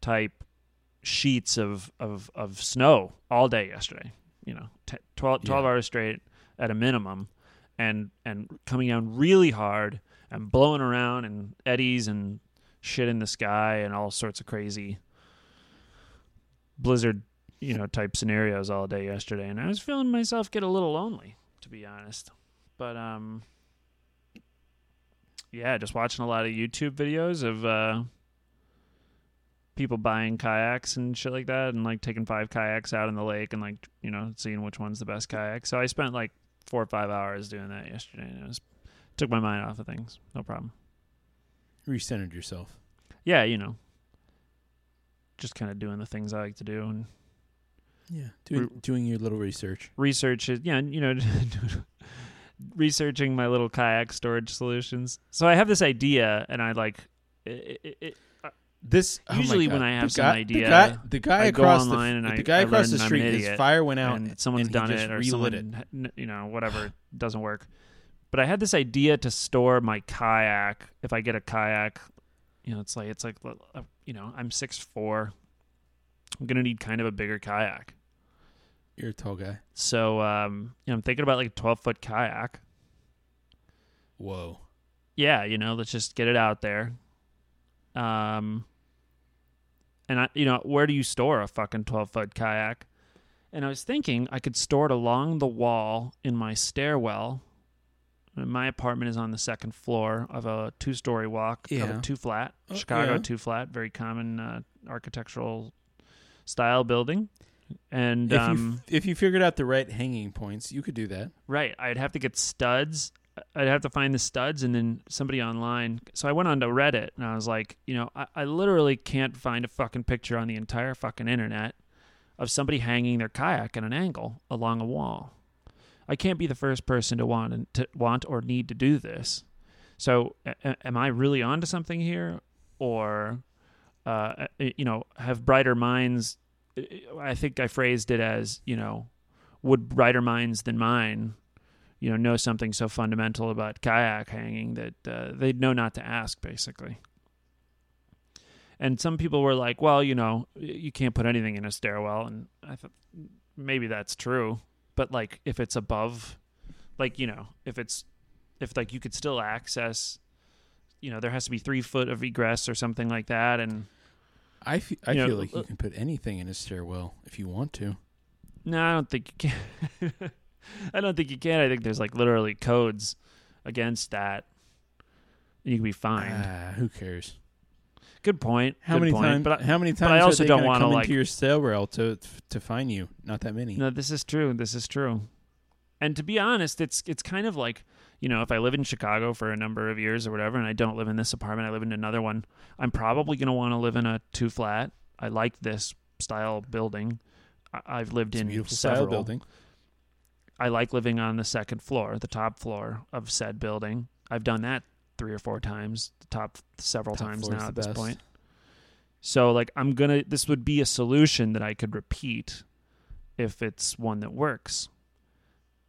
type sheets of of of snow all day yesterday, you know, t- 12, 12 Yeah. hours straight at a minimum and and coming down really hard and blowing around and eddies and shit in the sky and all sorts of crazy blizzard you know type scenarios all day yesterday and i was feeling myself get a little lonely to be honest but um yeah just watching a lot of youtube videos of uh people buying kayaks and shit like that and like taking five kayaks out in the lake and like you know seeing which one's the best kayak so i spent like four or five hours doing that yesterday and it was took my mind off of things no problem Recentered yourself. yeah you know just kind of doing the things i like to do and Yeah, doing doing your little research. research it yeah you know researching my little kayak storage solutions. So i have this idea and i like it, it, it, This oh Usually when I have The some guy- idea, the guy, the guy I go across online the and the I- guy I across the street, his fire went out and someone's and done it or relit it. you know whatever doesn't work. But i had this idea to store my kayak. If i get a kayak you know it's like it's like uh, you know i'm six four. I'm gonna need kind of a bigger kayak You're a tall guy. so um you know, i'm thinking about like a 12 foot kayak Whoa. yeah, you know, let's just get it out there. Um, and I, you know, where do you store a fucking twelve foot kayak? And I was thinking I could store it along the wall in my stairwell. And My apartment is on the second floor of a two story walk, of a two flat, Oh, Chicago yeah. two flat, very common uh, architectural style building. And If um, you if you figured out the right hanging points, you could do that. Right. I'd have to get studs. I'd have to find the studs and then somebody online. So I went on to Reddit and I was like, you know, I, I literally can't find a fucking picture on the entire fucking internet of somebody hanging their kayak at an angle along a wall. I can't be the first person to want to want or need to do this. So a- a- am I really onto something here or uh, you know, have brighter minds I think I phrased it as, you know, would brighter minds than mine you know know something so fundamental about kayak hanging that uh, they'd know not to ask basically. And some people were like well you know you can't put anything in a stairwell and i thought maybe that's true but like if it's above like you know if it's if like you could still access you know there has to be three foot of egress or something like that and I fe- I You know, feel like uh, you can put anything in a stairwell if you want to. No, I don't think you can. I don't think you can. I think there's like literally codes against that. You can be fined. Ah, who cares? Good point. How Good many times? But I, how many times I are also don't wanna, come like- into your stairwell to to fine you? Not that many. no, this is true. This is true. And to be honest, it's it's kind of like you know, if I live in Chicago for a number of years or whatever, and I don't live in this apartment, I live in another one. I'm probably going to want to live in a two flat. I like this style building. I- I've lived It's a in beautiful several. style building. I like living on the second floor, the top floor of said building. I've done that three or four times, the top several Top times now at this best. point. So like I'm gonna this would be a solution that I could repeat if it's one that works.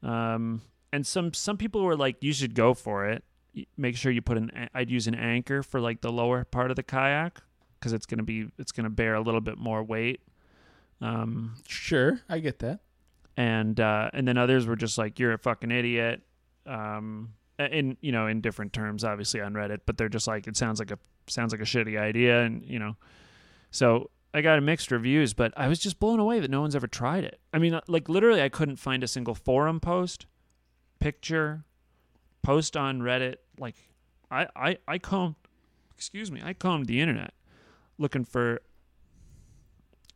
Um and some some people were like you should go for it. Make sure you put an I'd use an anchor for like the lower part of the kayak cuz it's going to be it's going to bear a little bit more weight. Um Sure, I get that. and uh, and then others were just like you're a fucking idiot um in you know in different terms obviously on reddit but they're just like it sounds like a sounds like a shitty idea and you know so i got mixed reviews but i was just blown away that no one's ever tried it i mean like literally i couldn't find a single forum post picture post on reddit like i i i combed excuse me i combed the internet looking for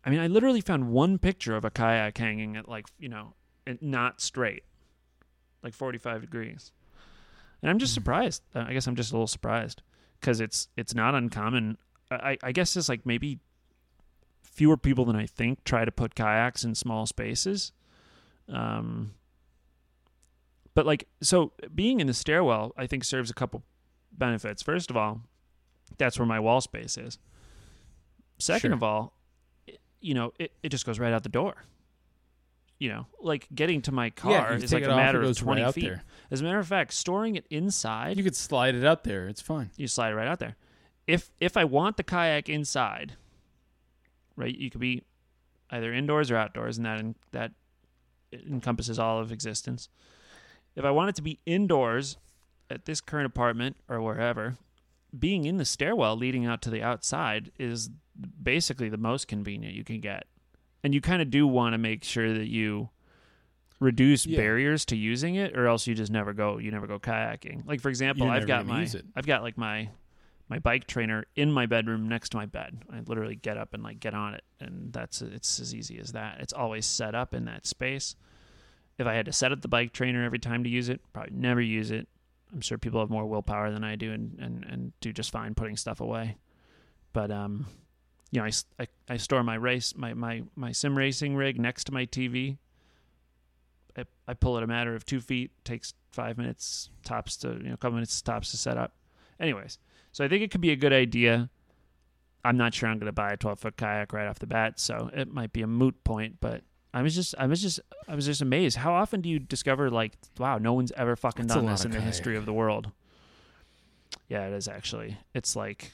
I mean, I literally found one picture of a kayak hanging at like you know, not straight, like forty-five degrees, and I'm just surprised. Uh, I guess I'm just a little surprised because it's it's not uncommon. I I guess it's like maybe fewer people than I think try to put kayaks in small spaces. Um, but like so, being in the stairwell, I think serves a couple benefits. First of all, that's where my wall space is. Second Sure. of all, it- you know, it, it just goes right out the door. You know, like getting to my car yeah, is like a off, matter of 20 right feet. there. As a matter of fact, storing it inside, You could slide it out there. It's fine. you slide it right out there. If if I want the kayak inside, right, you could be either indoors or outdoors, and that en- that encompasses all of existence. If I want it to be indoors at this current apartment or wherever, being in the stairwell leading out to the outside is basically the most convenient you can get. And you kind of do want to make sure that you reduce Yeah. barriers to using it or else you just never go you never go kayaking. Like for example, I've got my. I've got like my my bike trainer in my bedroom next to my bed. I literally get up and like get on it and that's it's as easy as that. It's always set up in that space. If I had to set up the bike trainer every time to use it, probably never use it. I'm sure people have more willpower than I do and, and, and do just fine putting stuff away. But um you know, I I store my race my, my, my sim racing rig next to my TV. I, I pull it a matter of two feet, takes five minutes tops to you know, a couple minutes tops to set up. Anyways, so I think it could be a good idea. I'm not sure I'm going to buy a 12 foot kayak right off the bat, so it might be a moot point. But I was just, I was just, I was just amazed. How often do you discover like, wow, no one's ever fucking That's done this in the history of the world? Yeah, it is actually. It's like,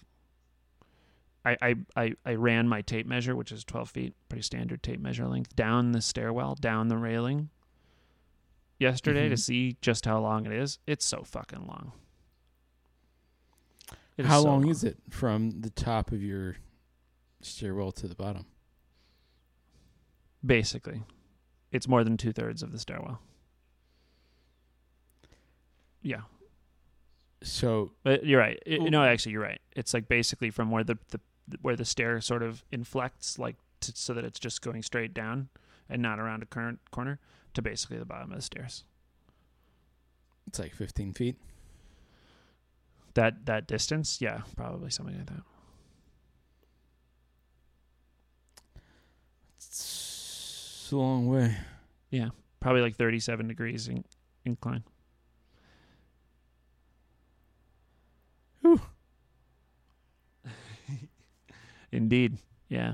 I, I, I, I ran my tape measure, which is 12 feet, pretty standard tape measure length, down the stairwell, down the railing yesterday to Mhm. see just how long it is. It's so fucking long. It How so long is it from the top of your stairwell to the bottom? Basically, it's more than two thirds of the stairwell. Yeah, So but you're right. It- Well- oh. no, actually, you're right. It's like basically from where the, the where the stair sort of inflects, like to, so that it's just going straight down and not around a current corner to basically the bottom of the stairs. it's like 15 feet. That that distance, yeah, probably something like that. It's a long way. Yeah, probably like 37 degrees in, incline. Whew. Indeed. Yeah.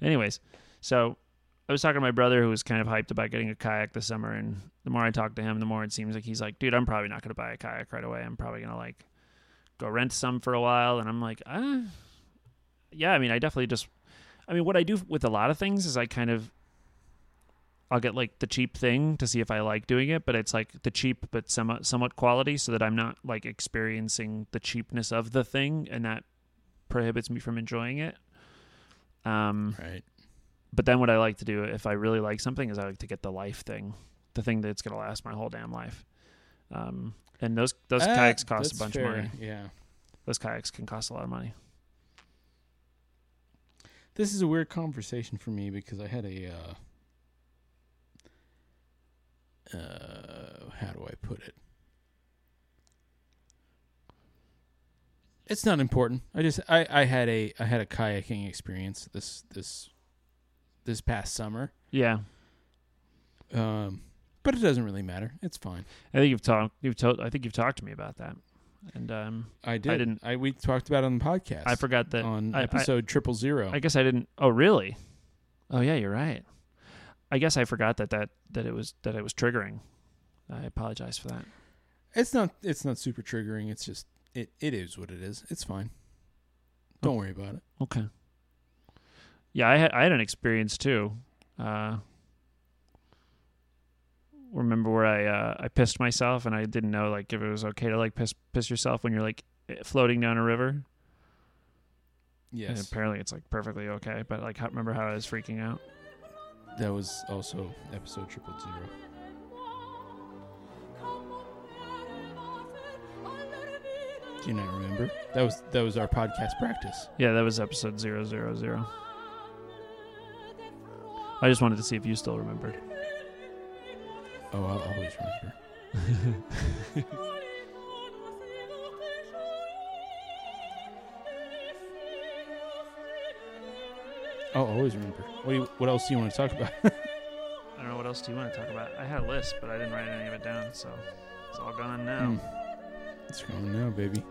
Anyways, so I was talking to my brother who was kind of hyped about getting a kayak this summer, and the more I talk to him, the more it seems like he's like, dude, I'm probably not going to buy a kayak right away. I'm probably going to like go rent some for a while, and I'm like, ah, yeah. I mean, I definitely just, I mean, what I do with a lot of things is I kind of, I'll get like the cheap thing to see if I like doing it, but it's like the cheap but somewhat somewhat quality, so that I'm not like experiencing the cheapness of the thing, and that prohibits me from enjoying it. Um, Right. but then what I like to do if I really like something is I like to get the life thing, the thing that's gonna last my whole damn life. Um, and those those Ah, kayaks cost a bunch fair. of money. Yeah. Those kayaks can cost a lot of money. This is a weird conversation for me because I had a uh uh how do I put it? It's not important. I just I I had a I had a kayaking experience this this this past summer. Yeah, Um but it doesn't really matter. It's fine. I think you've talked. You've told. I think you've talked to me about that, and um, I did. didn't- I we talked about it on the podcast. I forgot that. on I- I- episode triple zero. I guess I didn't. Oh, really? Oh, yeah. You're right. I guess I forgot that that that it was that it was triggering. I apologize for that. It's not. It's not super triggering. It's just. It. It is what it is. It's fine. Don't worry about it. Okay. Yeah, I had I had an experience too. Uh, remember where I uh, I pissed myself and I didn't know like if it was okay to like piss piss yourself when you're like floating down a river. And Yes, apparently it's like perfectly okay, but like remember how I was freaking out? That was also episode triple zero. Do you not remember? That was that was our podcast practice. Yeah, that was episode zero zero zero. I just wanted to see if you still remembered. Oh, I'll always remember. Oh, I'll always remember. What do you, What else do you want to talk about? I don't know what else do you want to talk about. I had a list, but I didn't write any of it down, so it's all gone now. Hmm. It's gone now, baby.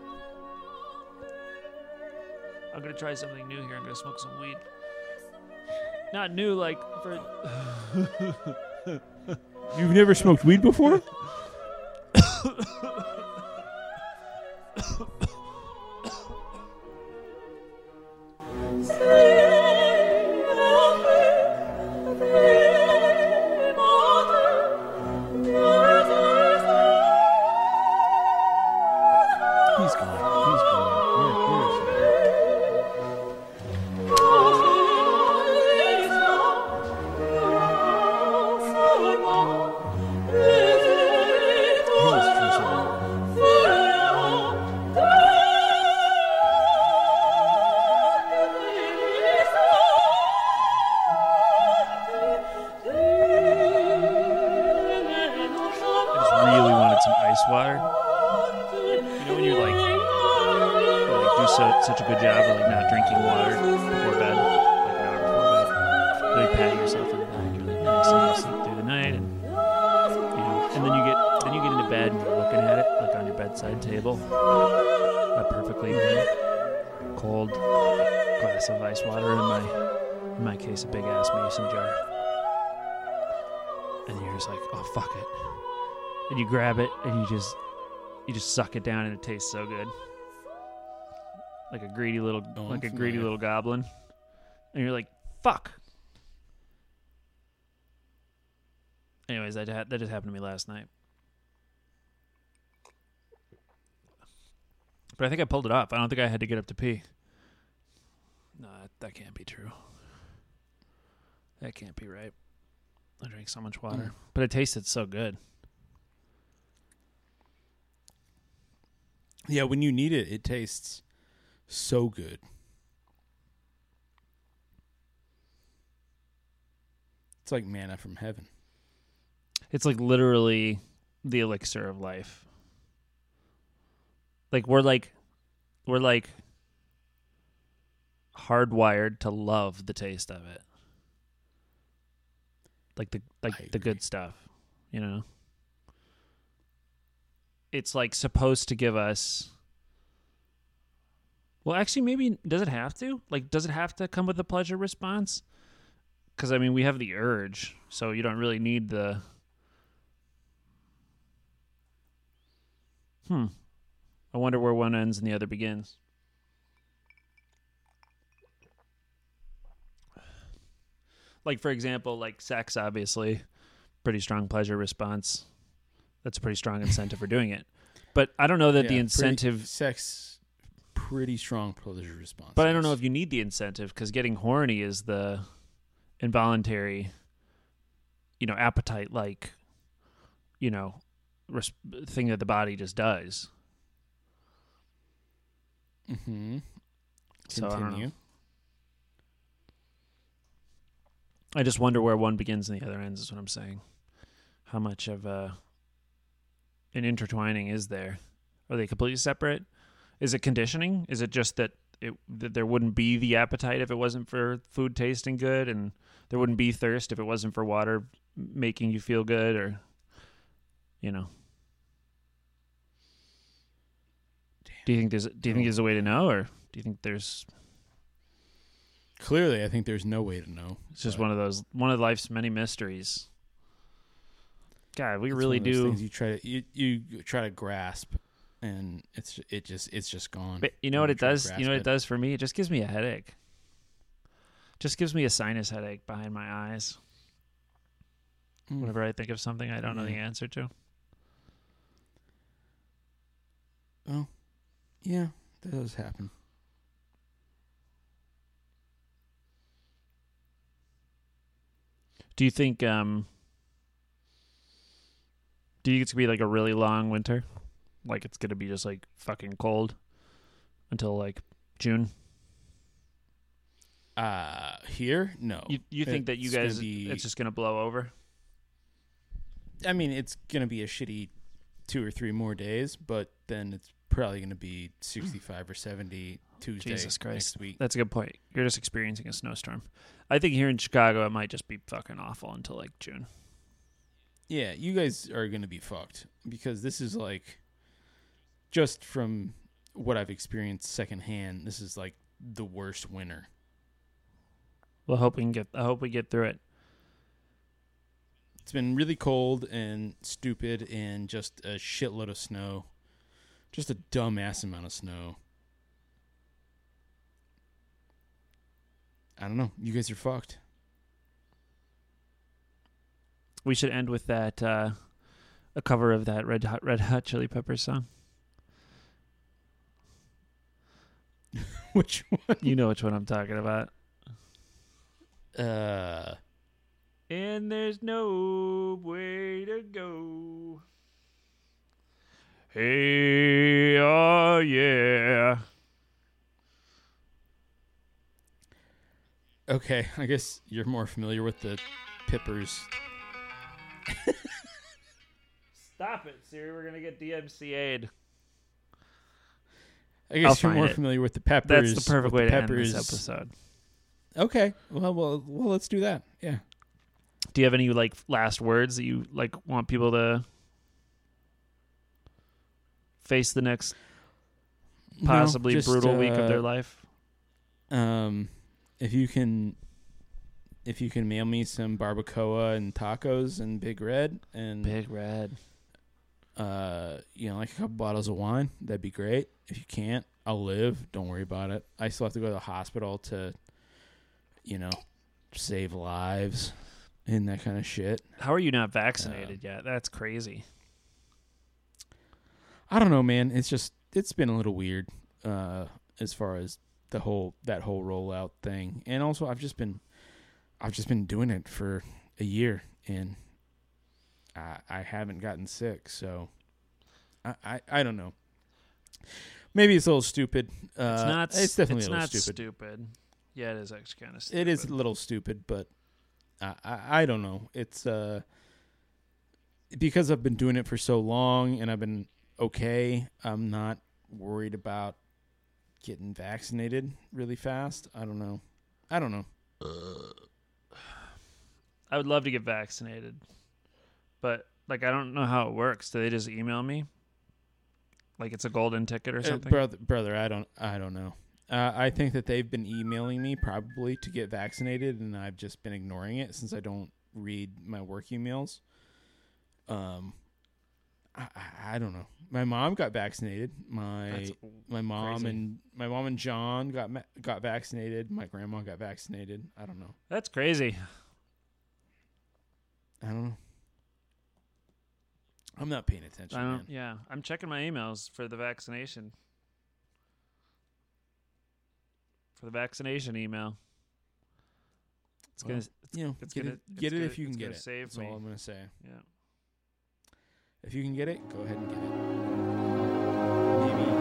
I'm gonna try something new here. I'm gonna smoke some weed. Not new, like for. You've never smoked weed before? He's bedside table, a perfectly cold glass of ice water in my in my case a big ass mason jar. And you're just like, oh fuck it. And you grab it and you just you just suck it down and it tastes so good. Like a greedy little Oh, like a greedy little goblin. And you're like fuck. Anyways that that just happened to me last night but i think i pulled it off i don't think i had to get up to pee no that, that can't be true that can't be right i drank so much water Mm. but it tasted so good Yeah, when you need it, it tastes so good. It's like manna from heaven. It's like literally the elixir of life. Like we're like we're like hardwired to love the taste of it. Like the like the good stuff, you know. It's like supposed to give us Well, actually maybe does it have to? Like does it have to come with a pleasure response? Because I mean, we have the urge, so you don't really need the. Hmm. I wonder where one ends and the other begins. Like for example, like sex, obviously, pretty strong pleasure response. That's a pretty strong incentive for doing it. But I don't know that the Yeah, pretty- incentive sex, pretty strong pleasure response. but I don't know if you need the incentive because getting horny is the involuntary, you know, appetite like, you know, res- thing that the body just does. Mhm. So I. Continue. I just wonder where one begins and the other ends. Is what I'm saying. How much of uh, an intertwining is there? Are they completely separate? Is it conditioning? Is it just that it that there wouldn't be the appetite if it wasn't for food tasting good, and there wouldn't be thirst if it wasn't for water making you feel good, or you know? Do you think there's Do you think there's a way to know, or do you think there's Clearly, I think there's no way to know. It's just one of those one of life's many mysteries. God, we it's really one of those do. things You try to you, you try to grasp, and it's it just it's just gone. But you know what it try to does? You know grasp what it does for me? It just gives me a headache. Just gives me a sinus headache behind my eyes Mm. whenever I think of something I don't know the Yeah. answer to. Oh, yeah, that does happen. Do you think um do you think it's gonna be like a really long winter? Like it's gonna be just like fucking cold until like June? Uh here, no. You you think that you guys be- it's just gonna blow over? I mean, it's gonna be a shitty two or three more days, but then it's probably gonna be sixty-five or seventy Tuesday Jesus Christ. next week. That's a good point. You're just experiencing a snowstorm. I think here in Chicago it might just be fucking awful until like June. Yeah, you guys are gonna be fucked because this is like, just from what I've experienced secondhand, this is like the worst winter. Well, hope we can get. I hope we get through it. It's been really cold and stupid and just a shitload of snow. Just a dumbass amount of snow. I don't know. You guys are fucked. We should end with that. Uh, a cover of that Red Hot Red Hot Chili Peppers song. Which one? You know which one I'm talking about. Uh, And there's no way to go. Hey, oh yeah. okay. I guess you're more familiar with the Pippers. Stop it, Siri. We're gonna get DMCA'd. I I'll guess you're more it. familiar with the Peppers. That's the perfect with way the to end this episode. Okay. Well, well, well. Let's do that. Yeah. Do you have any like last words that you like want people to face the next No, possibly just, brutal week of uh, their life? Um, if you can, if you can mail me some barbacoa and tacos and Big Red and Big Red. uh, you know, like a couple bottles of wine, that'd be great. If you can't, I'll live. Don't worry about it. I still have to go to the hospital to, you know, save lives and that kind of shit. How are you not vaccinated yet? That's crazy. I don't know, man. It's just it's been a little weird uh as far as the whole that whole rollout thing. And also I've just been I've just been doing it for a year and I I haven't gotten sick, so I I, I don't know. Maybe it's a little stupid. Uh, It's not. It's definitely it's a little not stupid. stupid. Yeah, it is actually kind of stupid. It is a little stupid, but I, I I don't know. It's uh because I've been doing it for so long and I've been okay. I'm not worried about getting vaccinated really fast. I don't know. I don't know. I would love to get vaccinated, but like I don't know how it works. Do they just email me? Like it's a golden ticket or Uh, something? brother, brother, I don't I don't know. Uh, I think that they've been emailing me probably to get vaccinated, and I've just been ignoring it since I don't read my work emails. Um, I, I- don't know. My mom got vaccinated. My That's my mom crazy. and my mom and John got got vaccinated. My grandma got vaccinated. I don't know. That's crazy. I don't know. I'm not paying attention. I don't. Yeah, I'm checking my emails for the vaccination. For the vaccination email. It's Well, gonna. It's, You know, it's get gonna- it, get it gonna- if you can get it. save That's me. all I'm gonna say. yeah. If you can get it, go ahead and get it. Maybe